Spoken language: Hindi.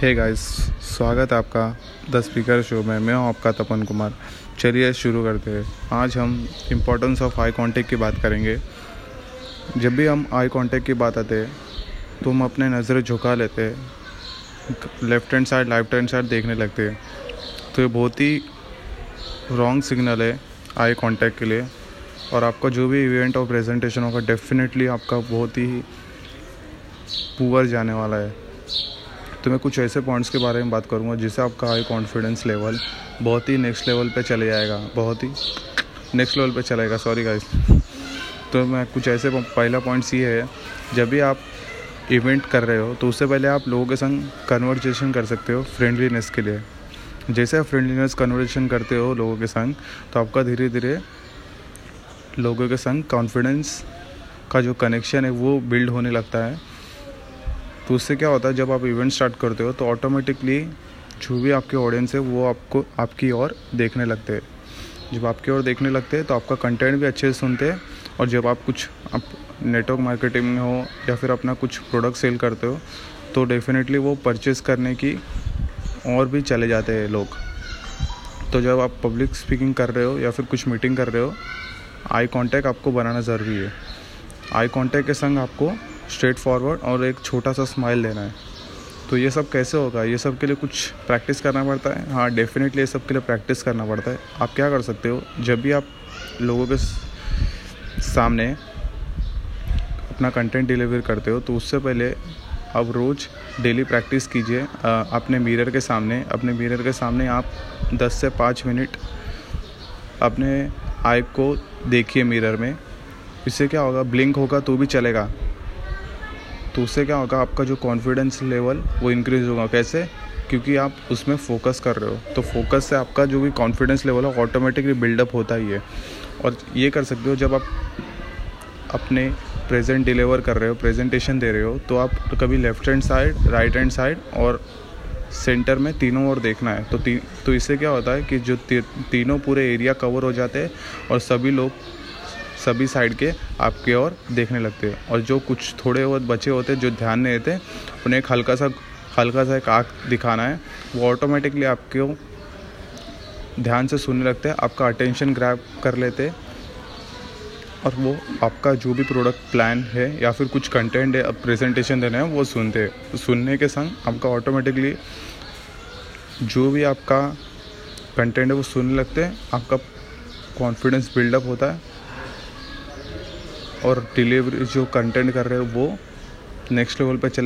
हे गाइस स्वागत है आपका द स्पीकर शो में। मैं हूँ आपका तपन कुमार। चलिए शुरू करते हैं। आज हम इम्पोर्टेंस ऑफ़ आई कांटेक्ट की बात करेंगे। जब भी हम आई कांटेक्ट की बात आते हैं तो हम अपने नज़रें झुका लेते हैं। Left hand side right hand side देखने लगते हैं। तो ये बहुत ही रॉन्ग सिग्नल है आई कांटेक्ट के लिए। और आपका जो भी इवेंट और प्रेजेंटेशन होगा डेफिनेटली आपका बहुत ही पुअर जाने वाला है। तो मैं कुछ ऐसे पॉइंट्स के बारे में बात करूँगा जिससे आपका हाई कॉन्फिडेंस लेवल बहुत ही नेक्स्ट लेवल पे चले जाएगा, बहुत ही नेक्स्ट लेवल पे चलेगा। सॉरी गाइस तो मैं कुछ ऐसे पहला पॉइंट्स ये है, जब भी आप इवेंट कर रहे हो तो उससे पहले आप लोगों के संग कन्वर्जेशन कर सकते हो फ्रेंडलीनेस के लिए। जैसे आप फ्रेंडलीनेस कन्वर्जेशन करते हो लोगों के संग तो आपका धीरे धीरे लोगों के संग कॉन्फिडेंस का जो कनेक्शन है, वो बिल्ड होने लगता है। तो उससे क्या होता है, जब आप इवेंट स्टार्ट करते हो तो ऑटोमेटिकली जो भी आपके ऑडियंस है, वो आपको, आपकी ओर देखने लगते हैं। जब आपकी ओर देखने लगते हैं तो आपका कंटेंट भी अच्छे से सुनते हैं और जब आप कुछ, आप नेटवर्क मार्केटिंग में हो या फिर अपना कुछ प्रोडक्ट सेल करते हो तो डेफिनेटली वो परचेज़ करने की और भी चले जाते हैं लोग। तो जब आप पब्लिक स्पीकिंग कर रहे हो या फिर कुछ मीटिंग कर रहे हो आई कांटेक्ट आपको बनाना ज़रूरी है। आई कांटेक्ट के संग आपको स्ट्रेट फॉरवर्ड और एक छोटा सा स्माइल देना है। तो ये सब कैसे होगा? ये सब के लिए कुछ प्रैक्टिस करना पड़ता है? हाँ डेफिनेटली ये सब के लिए प्रैक्टिस करना पड़ता है। आप क्या कर सकते हो? जब भी आप लोगों के सामने अपना कंटेंट डिलीवर करते हो तो उससे पहले आप रोज़ डेली प्रैक्टिस कीजिए। अपने मिरर के सामने, अपने मिरर के सामने आप 10 से 5 मिनट अपने आई को देखिए मिरर में। इससे क्या होगा? ब्लिंक होगा तो भी चलेगा। तो उससे क्या होगा आपका जो कॉन्फिडेंस लेवल वो इंक्रीज़ होगा। कैसे? क्योंकि आप उसमें फोकस कर रहे हो। तो फोकस से आपका जो भी कॉन्फिडेंस लेवल है ऑटोमेटिकली बिल्डअप होता ही है। और ये कर सकते हो जब आप अपने प्रेजेंट डिलीवर कर रहे हो प्रेजेंटेशन दे रहे हो तो आप कभी left hand side right hand side और सेंटर में तीनों ओर देखना है। तो ती, तो इससे क्या होता है कि जो ती, तीनों पूरे एरिया कवर हो जाते हैं और सभी लोग सभी साइड के आपके ओर देखने लगते हैं। और जो कुछ थोड़े बहुत बचे होते हैं, जो ध्यान नहीं देते, उन्हें एक हल्का सा हल्का सा एक आँख दिखाना है। वो ऑटोमेटिकली आपके ध्यान से सुनने लगते हैं, आपका अटेंशन ग्रैप कर लेते और वो आपका जो भी प्रोडक्ट प्लान है या फिर कुछ कंटेंट है प्रेजेंटेशन देना है, वो सुनते सुनने के संग आपका ऑटोमेटिकली जो भी आपका कंटेंट है, वो सुनने लगते हैं। आपका कॉन्फिडेंस बिल्डअप होता है। और डिलीवरी जो कंटेंट कर रहे हो वो नेक्स्ट लेवल पे चले